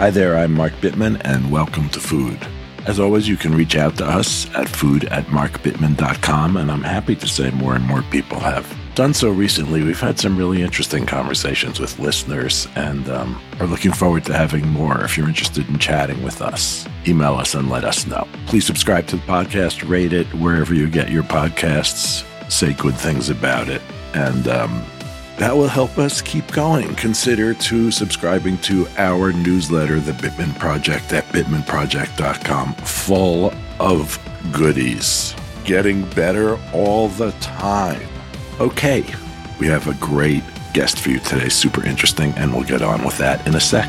Hi there, I'm Mark Bittman, and welcome to Food. As always, you can reach out to us at food at markbittman.com, and I'm happy to say more and more people have done so recently. We've had some really interesting conversations with listeners and um, are looking forward to having more. If you're interested in chatting with us, email us and let us know. Please subscribe to the podcast, rate it wherever you get your podcasts, say good things about it, and um, that will help us keep going. Consider to subscribing to our newsletter, The Bittman Project, at bittmanproject.com, full of goodies. Getting better all the time. Okay, we have a great guest for you today, super interesting, and we'll get on with that in a sec.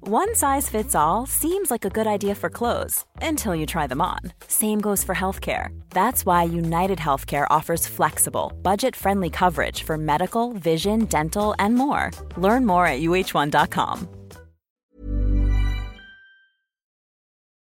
One size fits all seems like a good idea for clothes until you try them on. Same goes for healthcare. That's why United Healthcare offers flexible, budget friendly coverage for medical, vision, dental, and more. Learn more at uh1.com.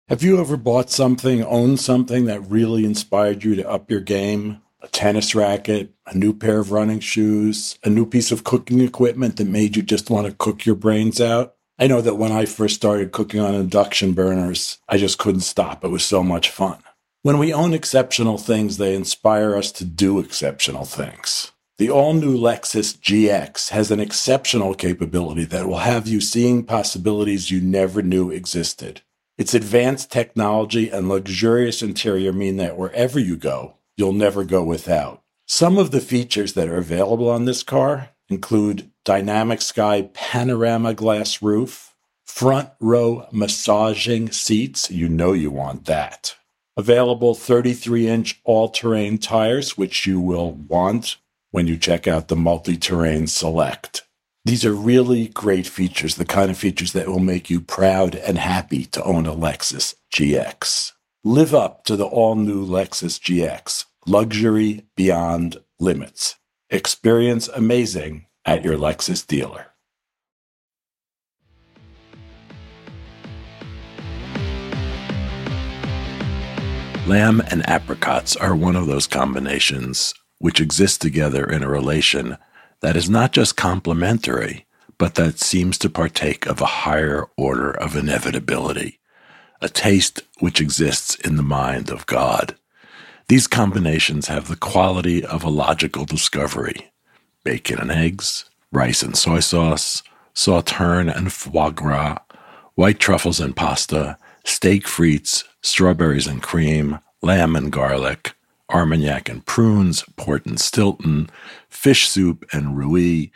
Have you ever bought something, owned something that really inspired you to up your game? A tennis racket, a new pair of running shoes, a new piece of cooking equipment that made you just want to cook your brains out? I know that when I first started cooking on induction burners, I just couldn't stop. It was so much fun. When we own exceptional things, they inspire us to do exceptional things. The all new Lexus GX has an exceptional capability that will have you seeing possibilities you never knew existed. Its advanced technology and luxurious interior mean that wherever you go, you'll never go without. Some of the features that are available on this car include dynamic sky panorama glass roof, front row massaging seats. You know you want that. Available 33 inch all terrain tires, which you will want when you check out the multi terrain select. These are really great features, the kind of features that will make you proud and happy to own a Lexus GX. Live up to the all new Lexus GX, luxury beyond limits. Experience amazing at your Lexus dealer. Lamb and apricots are one of those combinations which exist together in a relation that is not just complementary, but that seems to partake of a higher order of inevitability, a taste which exists in the mind of God. These combinations have the quality of a logical discovery bacon and eggs, rice and soy sauce, sauterne and foie gras, white truffles and pasta, steak frites, strawberries and cream, lamb and garlic, armagnac and prunes, port and Stilton, fish soup and rouille,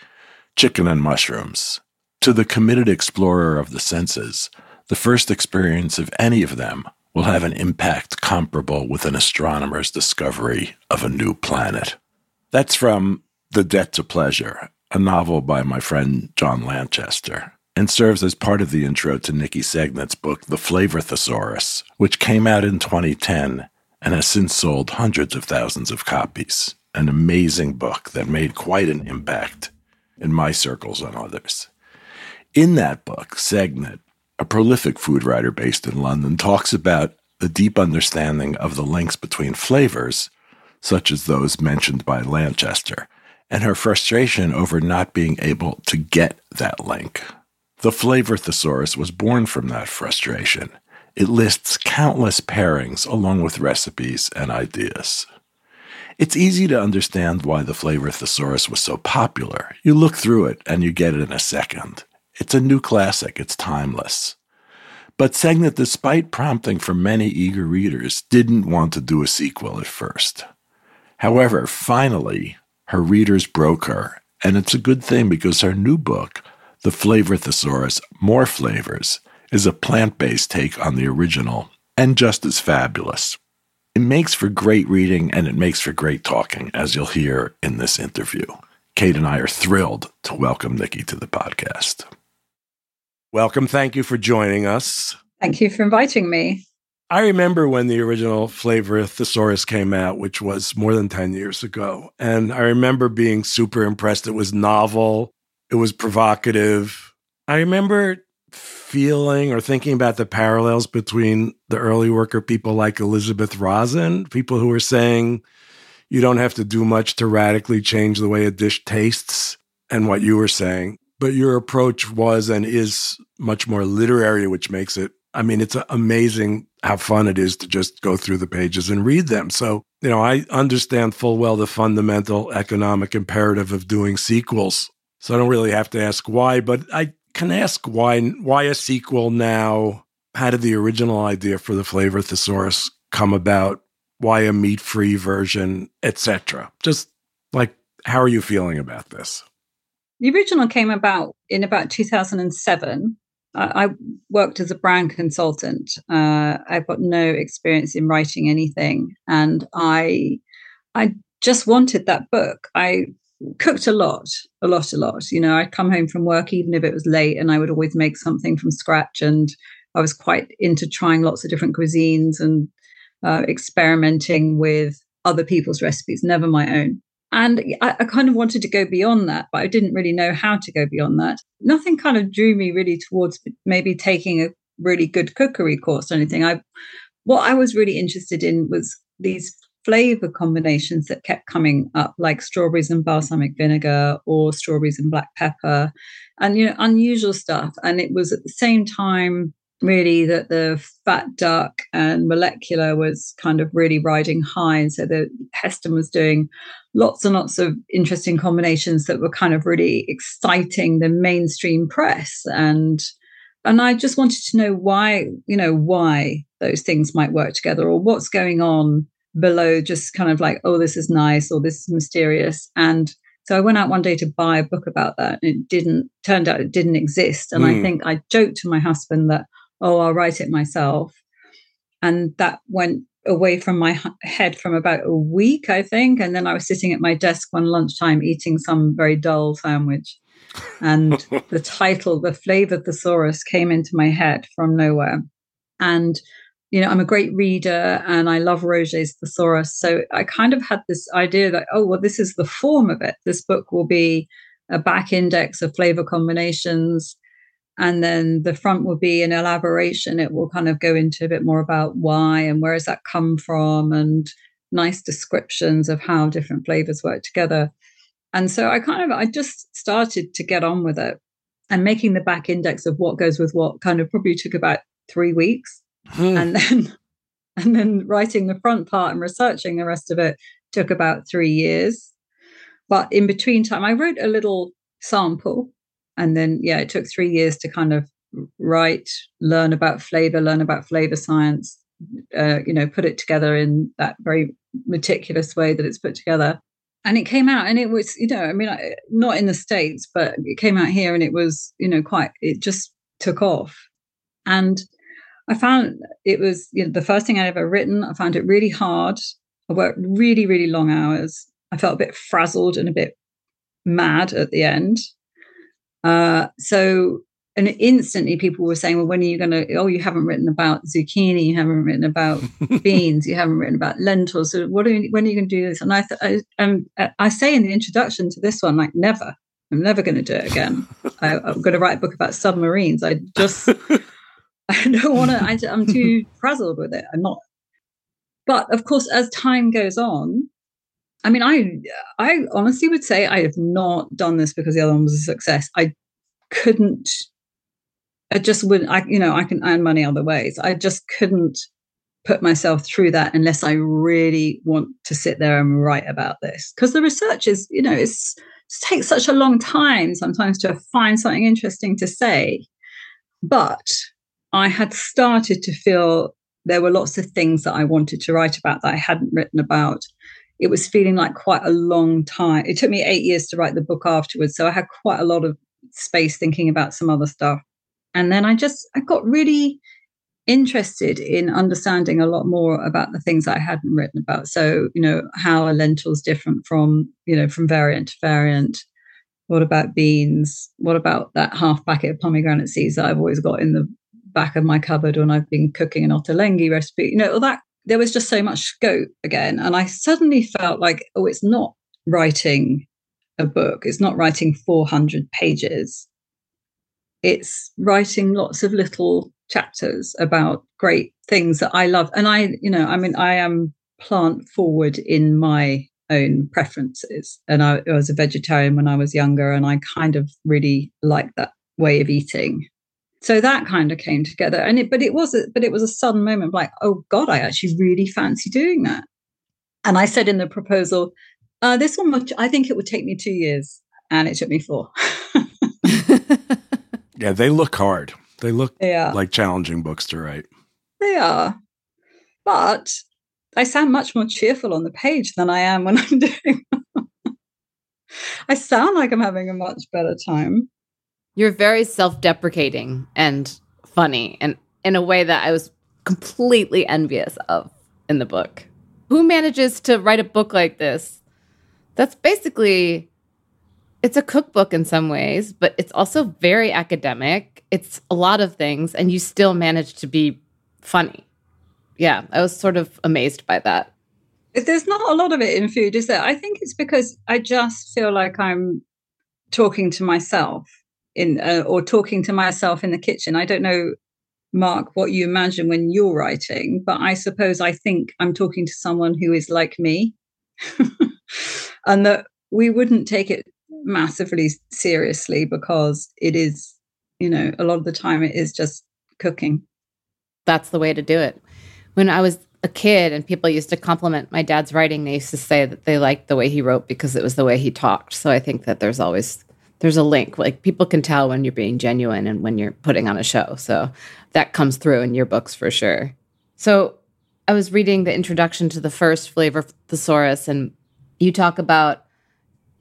chicken and mushrooms. To the committed explorer of the senses, the first experience of any of them will have an impact comparable with an astronomer's discovery of a new planet. That's from The Debt to Pleasure, a novel by my friend John Lanchester, and serves as part of the intro to Niki Segnit's book, The Flavor Thesaurus, which came out in 2010 and has since sold hundreds of thousands of copies. An amazing book that made quite an impact in my circles and others. In that book, Segnit, a prolific food writer based in London, talks about the deep understanding of the links between flavors, such as those mentioned by Lanchester, and her frustration over not being able to get that link. The flavor thesaurus was born from that frustration. It lists countless pairings along with recipes and ideas. It's easy to understand why the flavor thesaurus was so popular. You look through it and you get it in a second. It's a new classic, it's timeless. But Segnit, despite prompting from many eager readers, didn't want to do a sequel at first. However, finally, her readers broke her, and it's a good thing because her new book, The Flavor Thesaurus More Flavors, is a plant based take on the original and just as fabulous. It makes for great reading and it makes for great talking, as you'll hear in this interview. Kate and I are thrilled to welcome Niki to the podcast. Welcome. Thank you for joining us. Thank you for inviting me. I remember when the original Flavor Thesaurus came out, which was more than 10 years ago. And I remember being super impressed. It was novel, it was provocative. I remember feeling or thinking about the parallels between the early worker people like Elisabeth Rozin, people who were saying you don't have to do much to radically change the way a dish tastes, and what you were saying. But your approach was and is much more literary, which makes it, I mean, it's amazing how fun it is to just go through the pages and read them. So, you know, I understand full well the fundamental economic imperative of doing sequels. So I don't really have to ask why, but I can ask why why a sequel now? How did the original idea for the flavor thesaurus come about? Why a meat-free version, etc. Just like how are you feeling about this? The original came about in about 2007. I, worked as a brand consultant. Uh, I've got no experience in writing anything, and I I just wanted that book. I cooked a lot, a lot, a lot. You know, I'd come home from work, even if it was late, and I would always make something from scratch. And I was quite into trying lots of different cuisines and uh, experimenting with other people's recipes, never my own. And I, I, kind of wanted to go beyond that, but I didn't really know how to go beyond that. Nothing kind of drew me really towards maybe taking a really good cookery course or anything. I, what I was really interested in was these flavor combinations that kept coming up, like strawberries and balsamic vinegar or strawberries and black pepper, and you know, unusual stuff. And it was at the same time really that the fat duck and molecular was kind of really riding high. And so the Heston was doing lots and lots of interesting combinations that were kind of really exciting the mainstream press. And and I just wanted to know why, you know, why those things might work together or what's going on below just kind of like, oh, this is nice or this is mysterious. And so I went out one day to buy a book about that and it didn't, turned out it didn't exist. And mm. I hmm. think I joked to my husband that, oh, I'll write it myself. And that went away from my head from about a week, I think. And then I was sitting at my desk one lunchtime eating some very dull sandwich. And the title, The Flavor Thesaurus, came into my head from nowhere. And you know, I'm a great reader and I love Roget's Thesaurus. So I kind of had this idea that, oh, well, this is the form of it. This book will be a back index of flavor combinations. And then the front will be an elaboration. It will kind of go into a bit more about why and where has that come from and nice descriptions of how different flavors work together. And so I kind of I just started to get on with it and making the back index of what goes with what kind of probably took about three weeks Hmm. and then and then writing the front part and researching the rest of it took about three years. But in between time, I wrote a little sample, and then yeah, it took three years to kind of write, learn about flavor, learn about flavor science, uh, you know, put it together in that very meticulous way that it's put together. And it came out, and it was, you know, I mean, not in the states, but it came out here, and it was, you know, quite. It just took off, and I found it was you know, the first thing I'd ever written. I found it really hard. I worked really, really long hours. I felt a bit frazzled and a bit mad at the end. Uh, so, and instantly people were saying, well, when are you going to, oh, you haven't written about zucchini, you haven't written about beans, you haven't written about lentils. So what are you, when are you going to do this? And I, th- I, um, I say in the introduction to this one, like never, I'm never going to do it again. I, I'm going to write a book about submarines. I just, I don't want to, I'm too frazzled with it. I'm not. But of course, as time goes on, I mean, I I honestly would say I have not done this because the other one was a success. I couldn't I just wouldn't, I, you know, I can earn money other ways. I just couldn't put myself through that unless I really want to sit there and write about this. Because the research is, you know, it's, it takes such a long time sometimes to find something interesting to say. But I had started to feel there were lots of things that I wanted to write about that I hadn't written about. It was feeling like quite a long time. It took me eight years to write the book afterwards. So I had quite a lot of space thinking about some other stuff. And then I just, I got really interested in understanding a lot more about the things I hadn't written about. So, you know, how are lentils different from, you know, from variant to variant? What about beans? What about that half packet of pomegranate seeds that I've always got in the back of my cupboard when I've been cooking an ottolenghi recipe? You know, all that there was just so much scope again. And I suddenly felt like, oh, it's not writing a book, it's not writing 400 pages. It's writing lots of little chapters about great things that I love. And I, you know, I mean, I am plant forward in my own preferences. And I, I was a vegetarian when I was younger, and I kind of really liked that way of eating. So that kind of came together, and it, but it was, a, but it was a sudden moment, like, oh God, I actually really fancy doing that. And I said in the proposal, uh, this one, much, I think it would take me two years, and it took me four. yeah, they look hard. They look yeah. like challenging books to write. They are. But I sound much more cheerful on the page than I am when I'm doing. I sound like I'm having a much better time. You're very self-deprecating and funny and in a way that I was completely envious of in the book. Who manages to write a book like this? That's basically it's a cookbook in some ways, but it's also very academic. It's a lot of things, and you still manage to be funny. Yeah, I was sort of amazed by that. There's not a lot of it in food, is there? I think it's because I just feel like I'm talking to myself in, uh, or talking to myself in the kitchen. I don't know, Mark, what you imagine when you're writing, but I suppose I think I'm talking to someone who is like me, and that we wouldn't take it massively seriously because it is, you know, a lot of the time it is just cooking. That's the way to do it. When I was a kid and people used to compliment my dad's writing, they used to say that they liked the way he wrote because it was the way he talked. So I think that there's always there's a link. Like people can tell when you're being genuine and when you're putting on a show. So that comes through in your books for sure. So I was reading the introduction to the first flavor thesaurus, and you talk about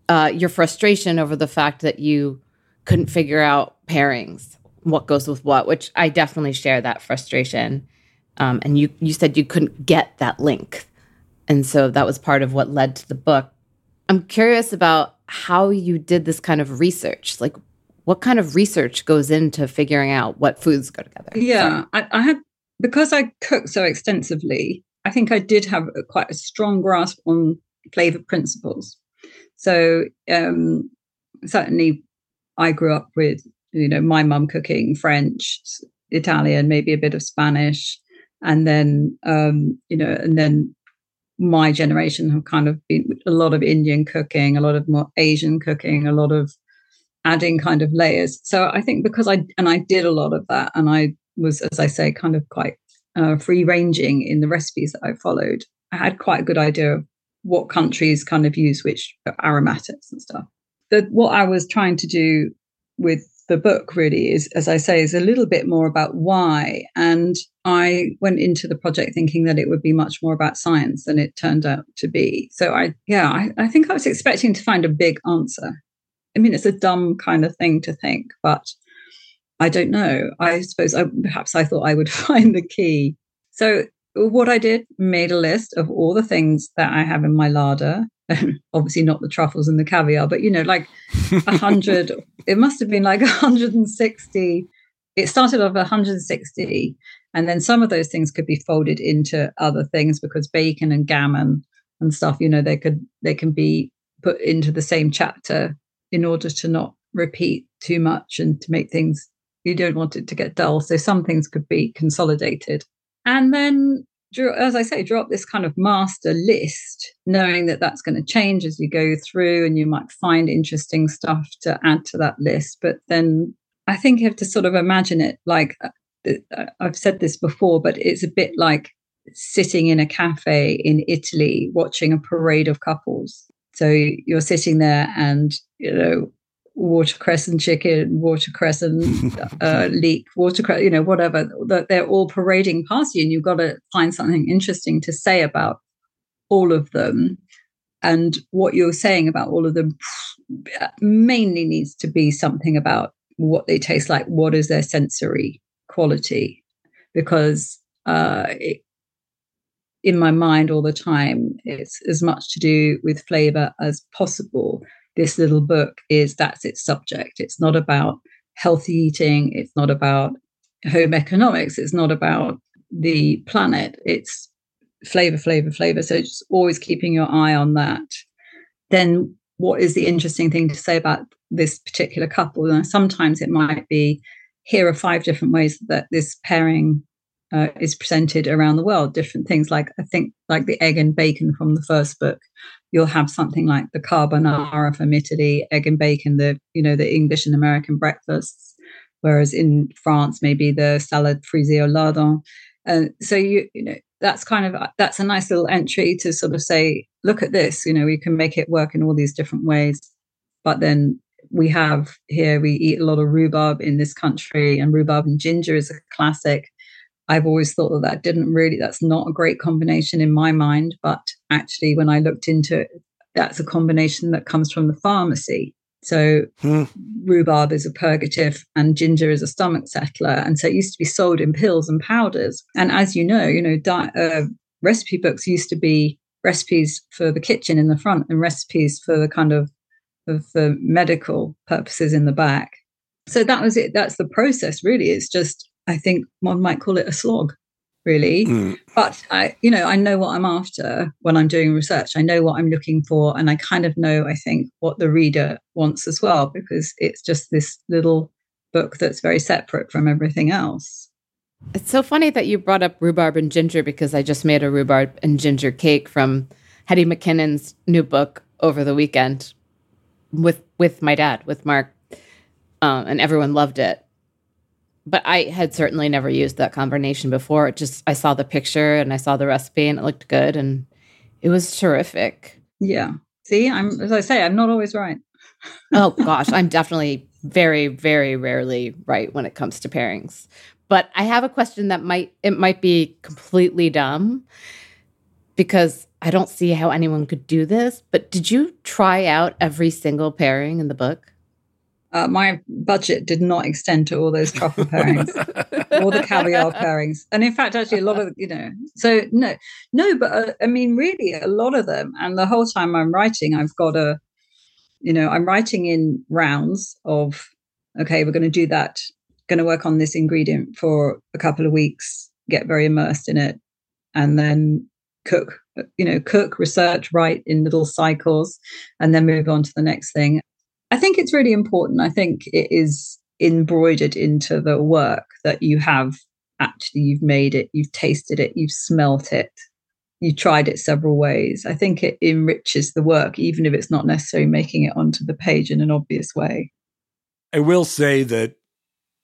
uh, your frustration over the fact that you couldn't figure out pairings, what goes with what, which I definitely share that frustration. Um, and you you said you couldn't get that link, and so that was part of what led to the book. I'm curious about how you did this kind of research, like what kind of research goes into figuring out what foods go together. Yeah, I, I had because I cook so extensively. I think I did have a, quite a strong grasp on flavor principles. So um, certainly, I grew up with you know my mum cooking French, Italian, maybe a bit of Spanish, and then um, you know, and then my generation have kind of been a lot of Indian cooking, a lot of more Asian cooking, a lot of adding kind of layers. So I think because I and I did a lot of that, and I was, as I say, kind of quite uh, free ranging in the recipes that I followed. I had quite a good idea of what countries kind of use which aromatics and stuff. The, what I was trying to do with the book really is, as I say, is a little bit more about why. And I went into the project thinking that it would be much more about science than it turned out to be. So I, yeah, I, I think I was expecting to find a big answer. I mean, it's a dumb kind of thing to think, but I don't know. I suppose I, perhaps I thought I would find the key. So what I did, made a list of all the things that I have in my larder. Obviously, not the truffles and the caviar, but you know, like a hundred. it must have been like 160. It started off 160, and then some of those things could be folded into other things because bacon and gammon and stuff. You know, they could they can be put into the same chapter in order to not repeat too much and to make things you don't want it to get dull. So some things could be consolidated and then as I say, draw up this kind of master list, knowing that that's going to change as you go through, and you might find interesting stuff to add to that list. But then I think you have to sort of imagine it like uh, uh, I've said this before, but it's a bit like sitting in a cafe in Italy watching a parade of couples. So you're sitting there and, you know, watercress and chicken, watercress and uh, leek, watercress, you know, whatever. That they're all parading past you, and you've got to find something interesting to say about all of them. And what you're saying about all of them mainly needs to be something about what they taste like, what is their sensory quality, because uh, it, in my mind all the time, it's as much to do with flavor as possible this little book is that's its subject. It's not about healthy eating. It's not about home economics. It's not about the planet. It's flavor, flavor, flavor. So just always keeping your eye on that. Then what is the interesting thing to say about this particular couple? And sometimes it might be here are five different ways that this pairing uh, is presented around the world. Different things like I think like the egg and bacon from the first book you'll have something like the carbonara from Italy, egg and bacon, the you know the English and American breakfasts, whereas in France maybe the salad frisée au lardon. And so you you know that's kind of that's a nice little entry to sort of say, look at this, you know, we can make it work in all these different ways. But then we have here we eat a lot of rhubarb in this country, and rhubarb and ginger is a classic. I've always thought that that didn't really, that's not a great combination in my mind. But actually, when I looked into it, that's a combination that comes from the pharmacy. So hmm. rhubarb is a purgative and ginger is a stomach settler. And so it used to be sold in pills and powders. And as you know, you know, di- uh, recipe books used to be recipes for the kitchen in the front and recipes for the kind of for medical purposes in the back. So that was it. That's the process, really. It's just I think one might call it a slog, really. Mm. But I, you know, I know what I'm after when I'm doing research. I know what I'm looking for, and I kind of know, I think, what the reader wants as well, because it's just this little book that's very separate from everything else. It's so funny that you brought up rhubarb and ginger because I just made a rhubarb and ginger cake from Hetty McKinnon's new book over the weekend with with my dad, with Mark, um, and everyone loved it but I had certainly never used that combination before. It just I saw the picture and I saw the recipe and it looked good and it was terrific. Yeah. See, I'm as I say, I'm not always right. oh gosh, I'm definitely very, very rarely right when it comes to pairings. But I have a question that might it might be completely dumb because I don't see how anyone could do this. But did you try out every single pairing in the book? Uh, my budget did not extend to all those truffle pairings or the caviar pairings. And in fact, actually, a lot of, you know, so no, no, but uh, I mean, really, a lot of them. And the whole time I'm writing, I've got a, you know, I'm writing in rounds of, okay, we're going to do that, going to work on this ingredient for a couple of weeks, get very immersed in it, and then cook, you know, cook, research, write in little cycles, and then move on to the next thing. I think it's really important. I think it is embroidered into the work that you have actually you've made it, you've tasted it, you've smelt it, you tried it several ways. I think it enriches the work, even if it's not necessarily making it onto the page in an obvious way. I will say that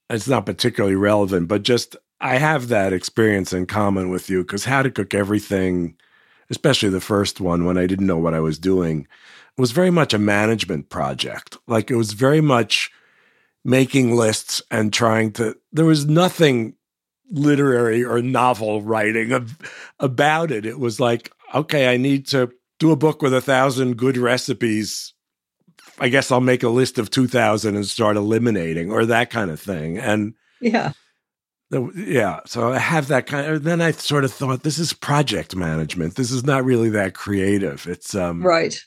it's not particularly relevant, but just I have that experience in common with you because how to cook everything, especially the first one when I didn't know what I was doing, was very much a management project. Like it was very much making lists and trying to, there was nothing literary or novel writing of, about it. It was like, okay, I need to do a book with a thousand good recipes. I guess I'll make a list of 2000 and start eliminating or that kind of thing. And yeah. The, yeah, so I have that kind of. Then I sort of thought, this is project management. This is not really that creative. It's um right.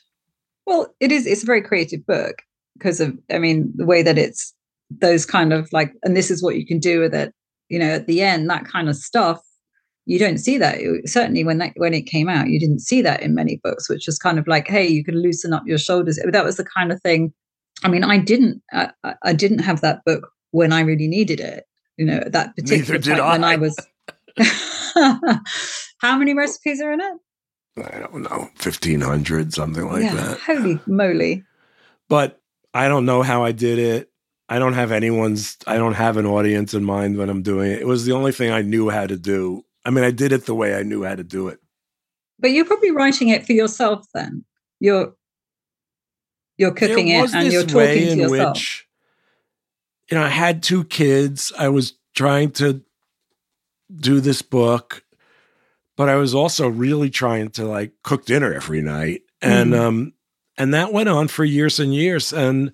Well, it is. It's a very creative book because of, I mean, the way that it's those kind of like, and this is what you can do with it. You know, at the end, that kind of stuff. You don't see that. Certainly, when that when it came out, you didn't see that in many books, which was kind of like, hey, you can loosen up your shoulders. That was the kind of thing. I mean, I didn't. I, I didn't have that book when I really needed it. You know, at that particular Neither point I. when I was. How many recipes are in it? I don't know, 1500, something like yeah, that. Holy moly. But I don't know how I did it. I don't have anyone's, I don't have an audience in mind when I'm doing it. It was the only thing I knew how to do. I mean, I did it the way I knew how to do it. But you're probably writing it for yourself then. You're you're cooking it and you're talking to yourself. Which, you know, I had two kids. I was trying to do this book, but I was also really trying to like cook dinner every night. And mm. um and that went on for years and years. And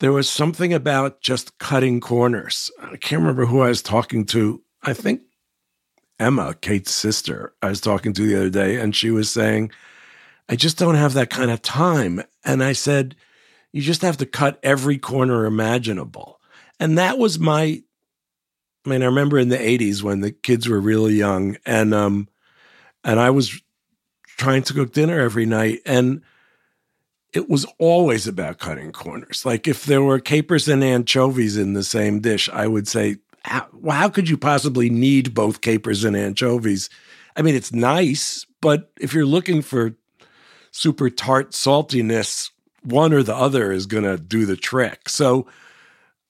there was something about just cutting corners. I can't remember who I was talking to. I think Emma, Kate's sister, I was talking to the other day, and she was saying, I just don't have that kind of time. And I said, You just have to cut every corner imaginable. And that was my, I mean, I remember in the 80s when the kids were really young and, um, and I was trying to cook dinner every night. And it was always about cutting corners. Like if there were capers and anchovies in the same dish, I would say, how, well, how could you possibly need both capers and anchovies? I mean, it's nice, but if you're looking for super tart saltiness, one or the other is going to do the trick. So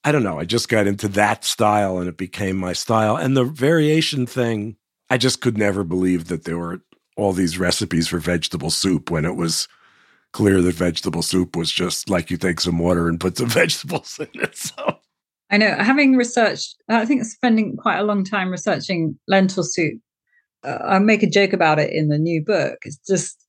I don't know. I just got into that style and it became my style. And the variation thing, I just could never believe that there were all these recipes for vegetable soup when it was clear that vegetable soup was just like you take some water and put some vegetables in it. So I know having researched, I think spending quite a long time researching lentil soup. Uh, I make a joke about it in the new book. It's just,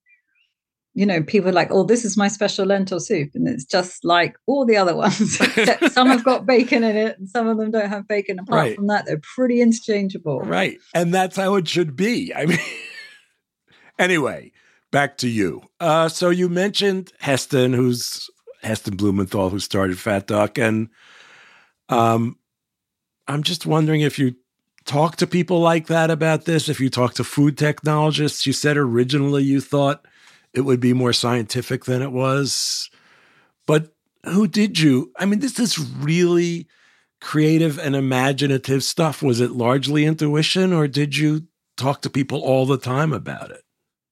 you know, people are like, oh, this is my special lentil soup. And it's just like all the other ones, except some have got bacon in it and some of them don't have bacon. Apart right. from that, they're pretty interchangeable. Right. And that's how it should be. I mean, anyway, back to you. Uh, so you mentioned Heston, who's Heston Blumenthal, who started Fat Duck, and um, I'm just wondering if you talk to people like that about this. If you talk to food technologists, you said originally you thought it would be more scientific than it was, but who did you? I mean, this is really creative and imaginative stuff. Was it largely intuition, or did you talk to people all the time about it?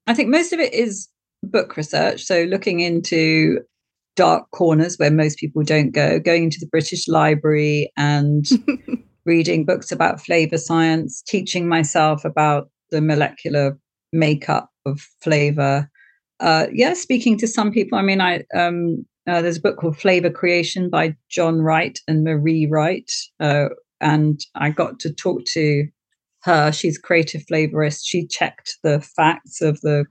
I think most of it is book research. So looking into dark corners where most people don't go, going into the British Library and reading books about flavor science, teaching myself about the molecular makeup of flavor. Uh, yeah, speaking to some people. I mean, I um, uh, there's a book called Flavor Creation by John Wright and Marie Wright, uh, and I got to talk to her. She's a creative flavorist. She checked the facts of the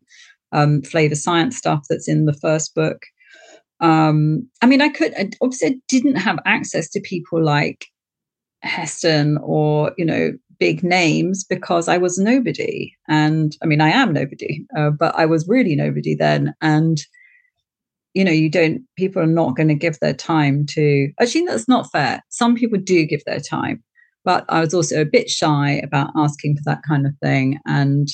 um, flavor science stuff that's in the first book. Um, I mean, I could obviously didn't have access to people like Heston or you know big names because I was nobody, and I mean I am nobody, uh, but I was really nobody then, and you know you don't people are not going to give their time to actually that's not fair. Some people do give their time but I was also a bit shy about asking for that kind of thing. And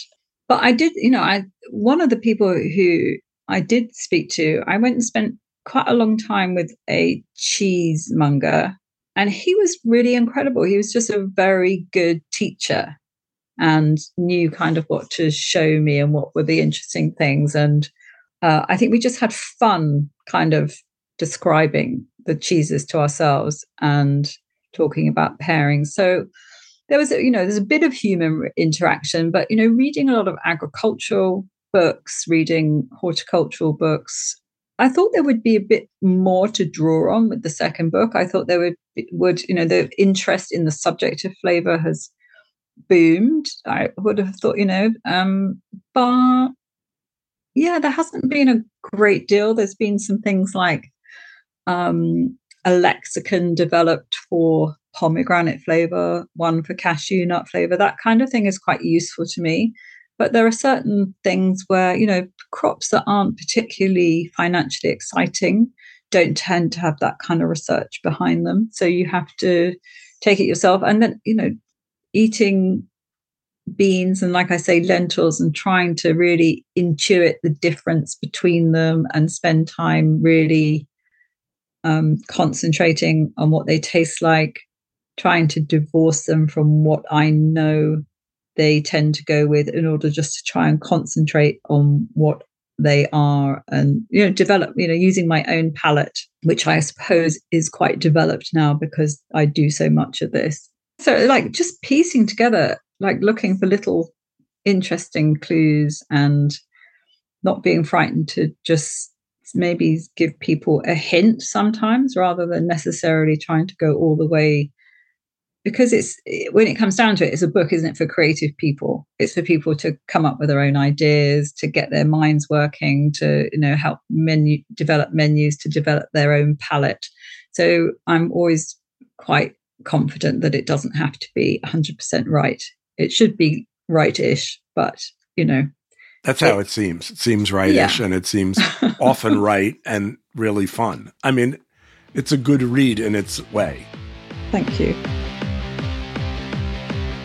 but I did, you know, I one of the people who I did speak to, I went and spent quite a long time with a cheesemonger, and he was really incredible. He was just a very good teacher and knew kind of what to show me and what were the interesting things. And uh, I think we just had fun kind of describing the cheeses to ourselves and talking about pairing. So there was, a, you know, there's a bit of human interaction, but you know, reading a lot of agricultural books, reading horticultural books, I thought there would be a bit more to draw on with the second book. I thought there would would you know the interest in the subject of flavor has boomed. I would have thought you know, um, but yeah, there hasn't been a great deal. There's been some things like um, a lexicon developed for pomegranate flavor, one for cashew nut flavor. That kind of thing is quite useful to me. But there are certain things where, you know, crops that aren't particularly financially exciting don't tend to have that kind of research behind them. So you have to take it yourself. And then, you know, eating beans and, like I say, lentils and trying to really intuit the difference between them and spend time really um, concentrating on what they taste like, trying to divorce them from what I know they tend to go with in order just to try and concentrate on what they are and you know develop you know using my own palate which i suppose is quite developed now because i do so much of this. So like just piecing together like looking for little interesting clues and not being frightened to just maybe give people a hint sometimes rather than necessarily trying to go all the way because it's when it comes down to it it's a book isn't it for creative people? It's for people to come up with their own ideas to get their minds working to you know help menu develop menus to develop their own palate. So i'm always quite confident that it doesn't have to be 100% right. It should be right-ish but you know. That's how it seems. It seems rightish yeah. and it seems often right and really fun. I mean it's a good read in its way. Thank you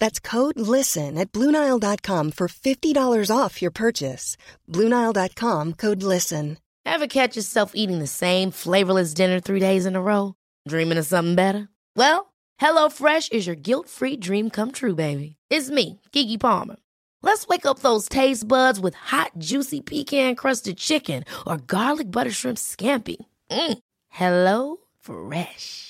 That's code LISTEN at Bluenile.com for $50 off your purchase. Bluenile.com code LISTEN. Ever catch yourself eating the same flavorless dinner three days in a row? Dreaming of something better? Well, HelloFresh is your guilt free dream come true, baby. It's me, Keke Palmer. Let's wake up those taste buds with hot, juicy pecan crusted chicken or garlic butter shrimp scampi. Mm. Hello Fresh.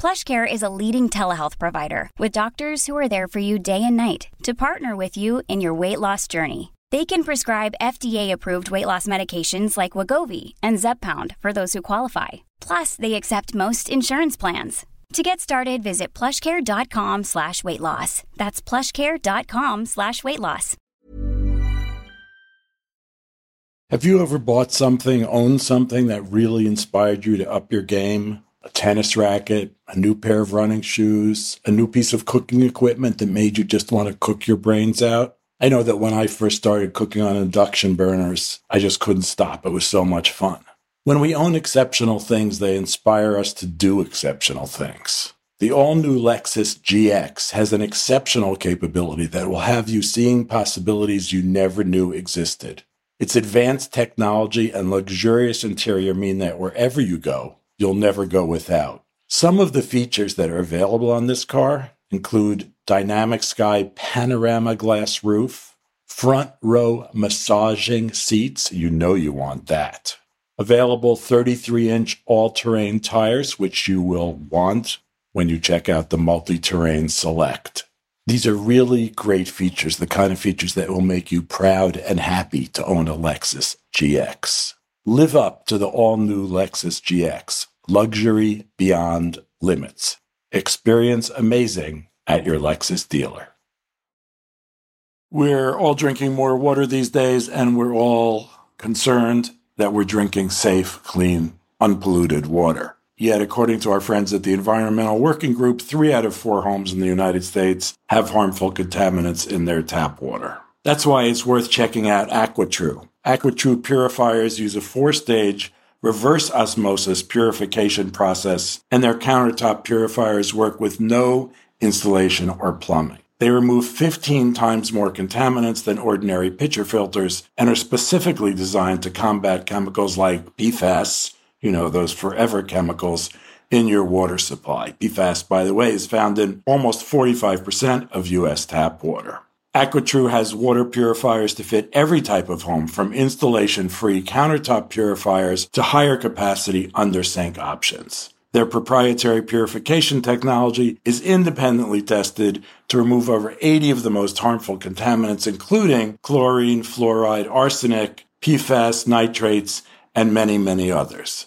PlushCare is a leading telehealth provider with doctors who are there for you day and night to partner with you in your weight loss journey. They can prescribe FDA-approved weight loss medications like Wegovy and Zepbound for those who qualify. Plus, they accept most insurance plans. To get started, visit plushcare.com slash weight loss. That's plushcare.com slash weight loss. Have you ever bought something, owned something that really inspired you to up your game? A tennis racket, a new pair of running shoes, a new piece of cooking equipment that made you just want to cook your brains out. I know that when I first started cooking on induction burners, I just couldn't stop. It was so much fun. When we own exceptional things, they inspire us to do exceptional things. The all new Lexus GX has an exceptional capability that will have you seeing possibilities you never knew existed. Its advanced technology and luxurious interior mean that wherever you go, you'll never go without. Some of the features that are available on this car include dynamic sky panorama glass roof, front row massaging seats. You know you want that. Available 33 inch all terrain tires, which you will want when you check out the multi terrain select. These are really great features, the kind of features that will make you proud and happy to own a Lexus GX. Live up to the all new Lexus GX. Luxury beyond limits. Experience amazing at your Lexus dealer. We're all drinking more water these days, and we're all concerned that we're drinking safe, clean, unpolluted water. Yet, according to our friends at the Environmental Working Group, three out of four homes in the United States have harmful contaminants in their tap water. That's why it's worth checking out AquaTrue. AquaTrue purifiers use a four stage reverse osmosis purification process, and their countertop purifiers work with no installation or plumbing. They remove 15 times more contaminants than ordinary pitcher filters and are specifically designed to combat chemicals like PFAS, you know, those forever chemicals in your water supply. PFAS, by the way, is found in almost 45% of U.S. tap water. AquaTrue has water purifiers to fit every type of home, from installation free countertop purifiers to higher capacity under sink options. Their proprietary purification technology is independently tested to remove over 80 of the most harmful contaminants, including chlorine, fluoride, arsenic, PFAS, nitrates, and many, many others.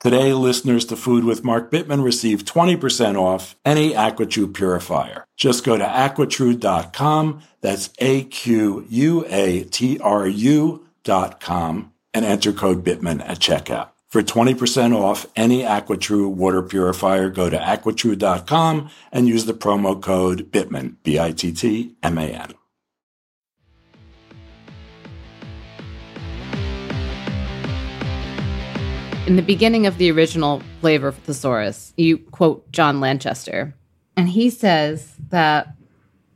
Today, listeners to Food with Mark Bittman receive 20% off any AquaTru purifier. Just go to aquatru.com, that's A-Q-U-A-T-R-U dot com, and enter code Bittman at checkout. For 20% off any AquaTru water purifier, go to aquatru.com and use the promo code Bittman, B-I-T-T-M-A-N. In the beginning of the original flavor thesaurus, you quote John Lanchester, and he says that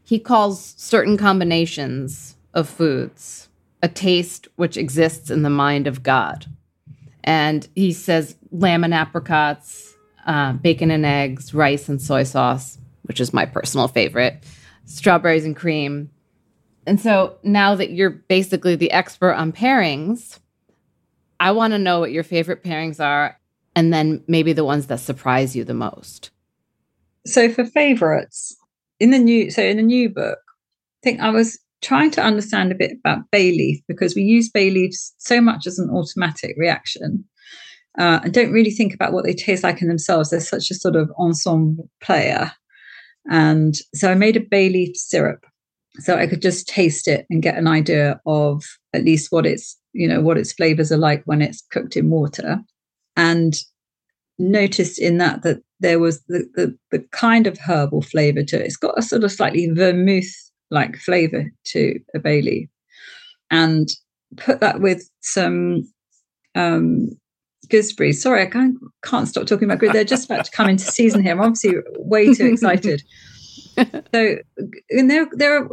he calls certain combinations of foods a taste which exists in the mind of God. And he says lamb and apricots, uh, bacon and eggs, rice and soy sauce, which is my personal favorite, strawberries and cream. And so now that you're basically the expert on pairings, I want to know what your favorite pairings are and then maybe the ones that surprise you the most. So for favorites, in the new so in the new book, I think I was trying to understand a bit about bay leaf because we use bay leaves so much as an automatic reaction. Uh, and don't really think about what they taste like in themselves. They're such a sort of ensemble player. And so I made a bay leaf syrup so I could just taste it and get an idea of at least what its you know what its flavors are like when it's cooked in water. And noticed in that that there was the, the, the kind of herbal flavor to it. It's got a sort of slightly vermouth like flavor to a bay leaf. And put that with some um gooseberries sorry i can't, can't stop talking about gooseberries they're just about to come into season here. I'm obviously way too excited. So and there there are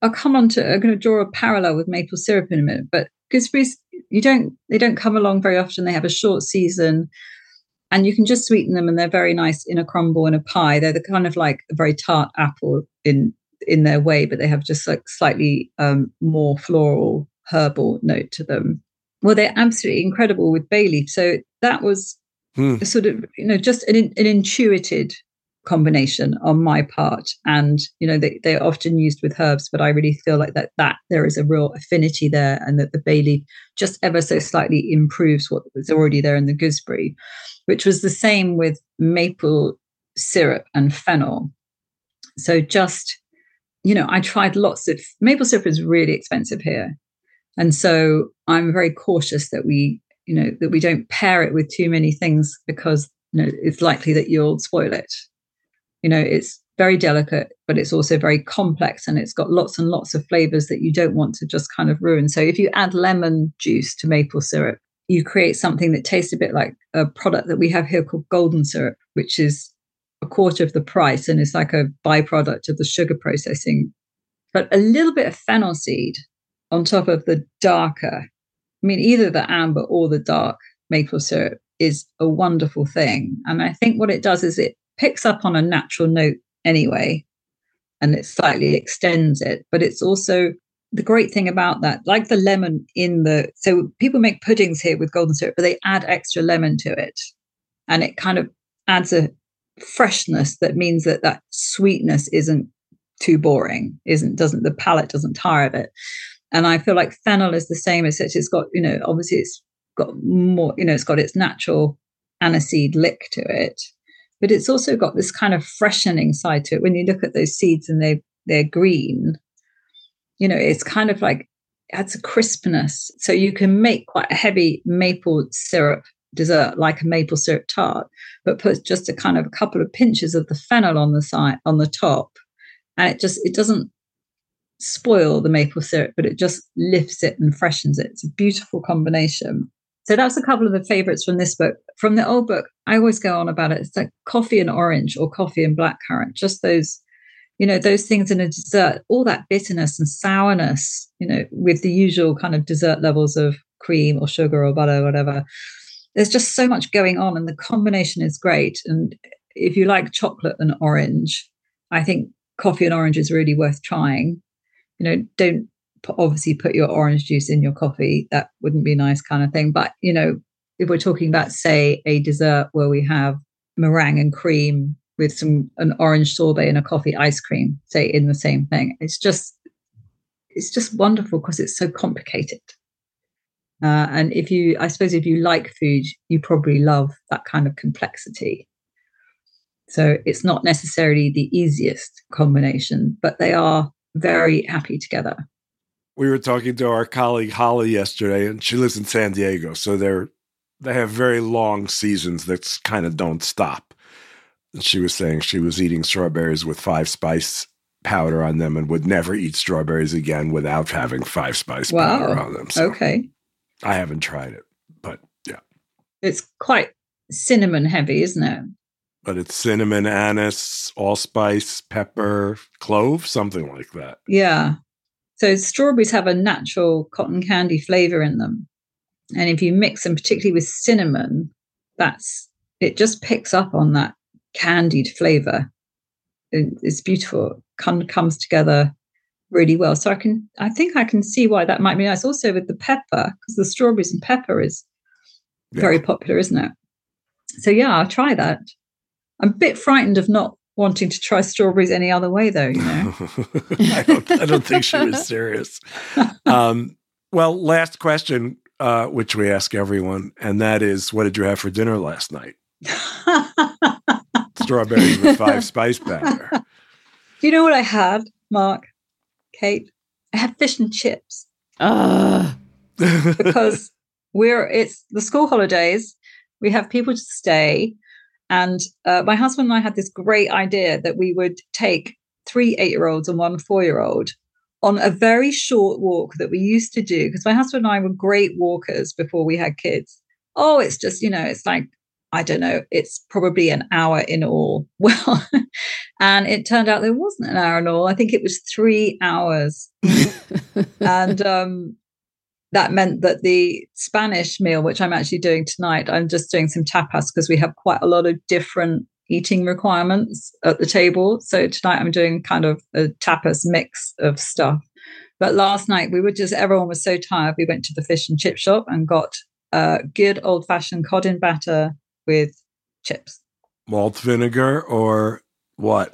I'll come on to I'm going to draw a parallel with maple syrup in a minute, but gooseberries you don't they don't come along very often. They have a short season, and you can just sweeten them, and they're very nice in a crumble and a pie. They're the kind of like a very tart apple in in their way, but they have just like slightly um, more floral herbal note to them. Well, they're absolutely incredible with bay leaf. So that was hmm. sort of you know just an, an intuited combination on my part. And you know they, they're often used with herbs but i really feel like that that there is a real affinity there and that the bay leaf just ever so slightly improves what was already there in the gooseberry which was the same with maple syrup and fennel. So just you know i tried lots of maple syrup is really expensive here. And so i'm very cautious that we you know that we don't pair it with too many things because you know it's likely that you'll spoil it you know it's very delicate but it's also very complex and it's got lots and lots of flavors that you don't want to just kind of ruin. So if you add lemon juice to maple syrup you create something that tastes a bit like a product that we have here called golden syrup which is a quarter of the price and it's like a byproduct of the sugar processing. But a little bit of fennel seed on top of the darker i mean either the amber or the dark maple syrup is a wonderful thing. And i think what it does is it picks up on a natural note anyway and it slightly extends it. But it's also the great thing about that like the lemon in the so people make puddings here with golden syrup but they add extra lemon to it. And it kind of adds a freshness that means that that sweetness isn't too boring isn't doesn't the palate doesn't tire of it. And i feel like fennel is the same as such it's got you know obviously it's got more you know it's got its natural aniseed lick to it but it's also got this kind of freshening side to it. When you look at those seeds and they they're green, you know, it's kind of like adds a crispness. So you can make quite a heavy maple syrup dessert like a maple syrup tart, but put just a kind of a couple of pinches of the fennel on the side on the top, and it just it doesn't spoil the maple syrup, but it just lifts it and freshens it. It's a beautiful combination. So that's a couple of the favorites from this book. From the old book, I always go on about it. It's like coffee and orange or coffee and blackcurrant, just those, you know, those things in a dessert, all that bitterness and sourness, you know, with the usual kind of dessert levels of cream or sugar or butter, or whatever. There's just so much going on, and the combination is great. And if you like chocolate and orange, I think coffee and orange is really worth trying you know, don't obviously put your orange juice in your coffee. That wouldn't be nice, kind of thing. But, you know, if we're talking about, say, a dessert where we have meringue and cream with some an orange sorbet and a coffee ice cream, say in the same thing, it's just it's just wonderful because it's so complicated. Uh, and if you, I suppose, if you like food, you probably love that kind of complexity. So it's not necessarily the easiest combination, but they are very happy together. We were talking to our colleague Holly yesterday, and she lives in San Diego, so they're they have very long seasons that kind of don't stop. And she was saying she was eating strawberries with five spice powder on them and would never eat strawberries again without having five spice wow. powder on them. So okay. I haven't tried it, but yeah. It's quite cinnamon heavy, isn't it? but it's cinnamon, anise, allspice, pepper, clove, something like that. Yeah. So strawberries have a natural cotton candy flavor in them. And if you mix them, particularly with cinnamon, that's it just picks up on that candied flavor. it's beautiful. It comes together really well. So I can I think I can see why that might be nice. Also with the pepper, because the strawberries and pepper is yeah. very popular, isn't it? So yeah, I'll try that. I'm a bit frightened of not wanting to try strawberries any other way, though. You know, I, don't, I don't think she was serious. Um, well, last question, uh, which we ask everyone, and that is, what did you have for dinner last night? Strawberries with five spice powder. Do you know what I had, Mark, Kate? I had fish and chips. Uh. because we're it's the school holidays. We have people to stay. And uh, my husband and I had this great idea that we would take three eight year olds and one four year old on a very short walk that we used to do because my husband and I were great walkers before we had kids. Oh, it's just, you know, it's like, I don't know, it's probably an hour in all. Well, and it turned out there wasn't an hour in all. I think it was three hours. and um, that meant that the Spanish meal, which I'm actually doing tonight, I'm just doing some tapas because we have quite a lot of different eating requirements at the table. So tonight I'm doing kind of a tapas mix of stuff. But last night we were just, everyone was so tired. We went to the fish and chip shop and got a good old fashioned cod in batter with chips. Malt vinegar or what?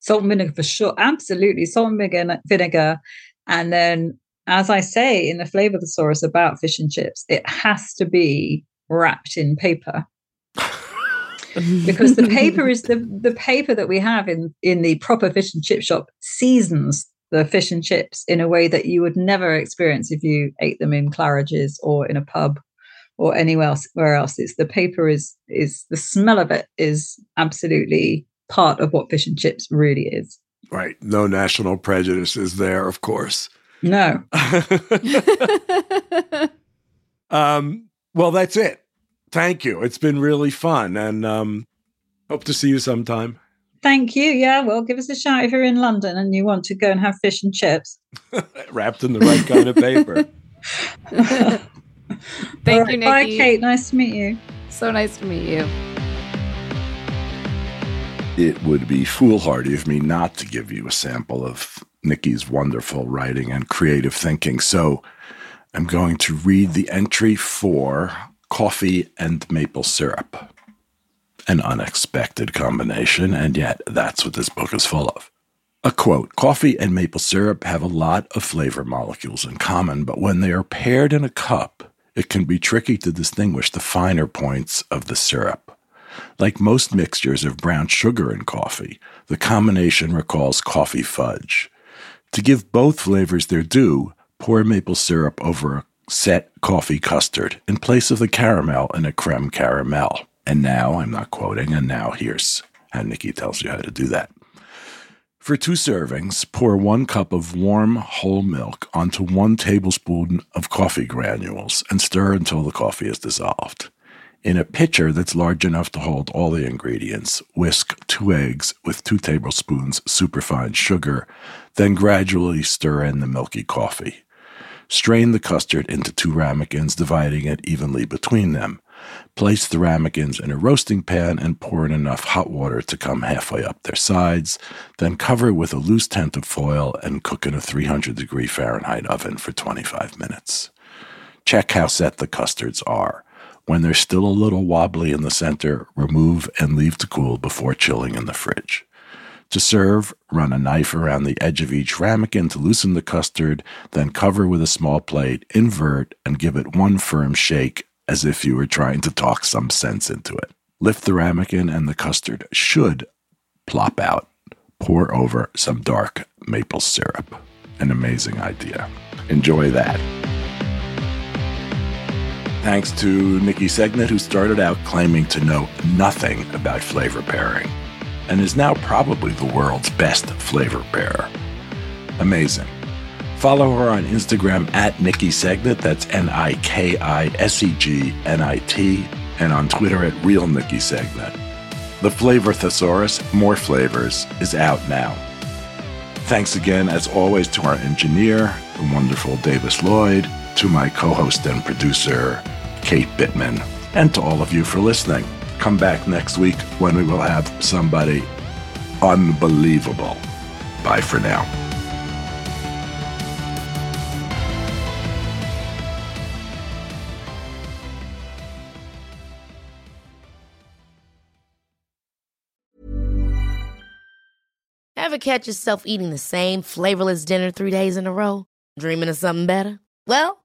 Salt and vinegar for sure. Absolutely. Salt and vinegar. And then as I say in the flavor of thesaurus about fish and chips, it has to be wrapped in paper. because the paper is the, the paper that we have in, in the proper fish and chip shop seasons the fish and chips in a way that you would never experience if you ate them in Claridge's or in a pub or anywhere else where else. It's the paper is is the smell of it is absolutely part of what fish and chips really is. Right. No national prejudice is there, of course. No. um, well, that's it. Thank you. It's been really fun and um, hope to see you sometime. Thank you. Yeah, well, give us a shout if you're in London and you want to go and have fish and chips. Wrapped in the right kind of paper. Thank right, you, Niki. Bye, Kate. Nice to meet you. So nice to meet you. It would be foolhardy of me not to give you a sample of Niki's wonderful writing and creative thinking. So I'm going to read the entry for coffee and maple syrup. An unexpected combination, and yet that's what this book is full of. A quote Coffee and maple syrup have a lot of flavor molecules in common, but when they are paired in a cup, it can be tricky to distinguish the finer points of the syrup. Like most mixtures of brown sugar and coffee, the combination recalls coffee fudge. To give both flavors their due, pour maple syrup over a set coffee custard in place of the caramel in a creme caramel. And now, I'm not quoting, and now here's how Niki tells you how to do that. For two servings, pour one cup of warm whole milk onto one tablespoon of coffee granules and stir until the coffee is dissolved. In a pitcher that's large enough to hold all the ingredients, whisk two eggs with two tablespoons superfine sugar, then gradually stir in the milky coffee. Strain the custard into two ramekins, dividing it evenly between them. Place the ramekins in a roasting pan and pour in enough hot water to come halfway up their sides. Then cover with a loose tent of foil and cook in a 300 degree Fahrenheit oven for 25 minutes. Check how set the custards are. When they're still a little wobbly in the center, remove and leave to cool before chilling in the fridge. To serve, run a knife around the edge of each ramekin to loosen the custard, then cover with a small plate, invert, and give it one firm shake as if you were trying to talk some sense into it. Lift the ramekin and the custard should plop out. Pour over some dark maple syrup. An amazing idea. Enjoy that. Thanks to Niki Segnit, who started out claiming to know nothing about flavor pairing and is now probably the world's best flavor pairer. Amazing. Follow her on Instagram at Niki Segnit, that's N I K I S E G N I T, and on Twitter at Real Niki Segnit. The Flavor Thesaurus, More Flavors, is out now. Thanks again, as always, to our engineer, the wonderful Davis Lloyd, to my co host and producer, Kate Bittman, and to all of you for listening. Come back next week when we will have somebody unbelievable. Bye for now. Ever catch yourself eating the same flavorless dinner three days in a row? Dreaming of something better? Well,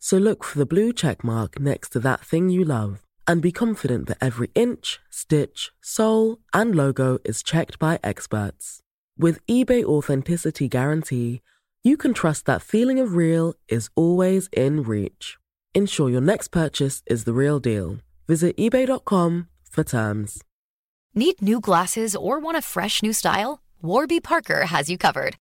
So look for the blue check mark next to that thing you love and be confident that every inch, stitch, sole, and logo is checked by experts. With eBay Authenticity Guarantee, you can trust that feeling of real is always in reach. Ensure your next purchase is the real deal. Visit eBay.com for terms. Need new glasses or want a fresh new style? Warby Parker has you covered.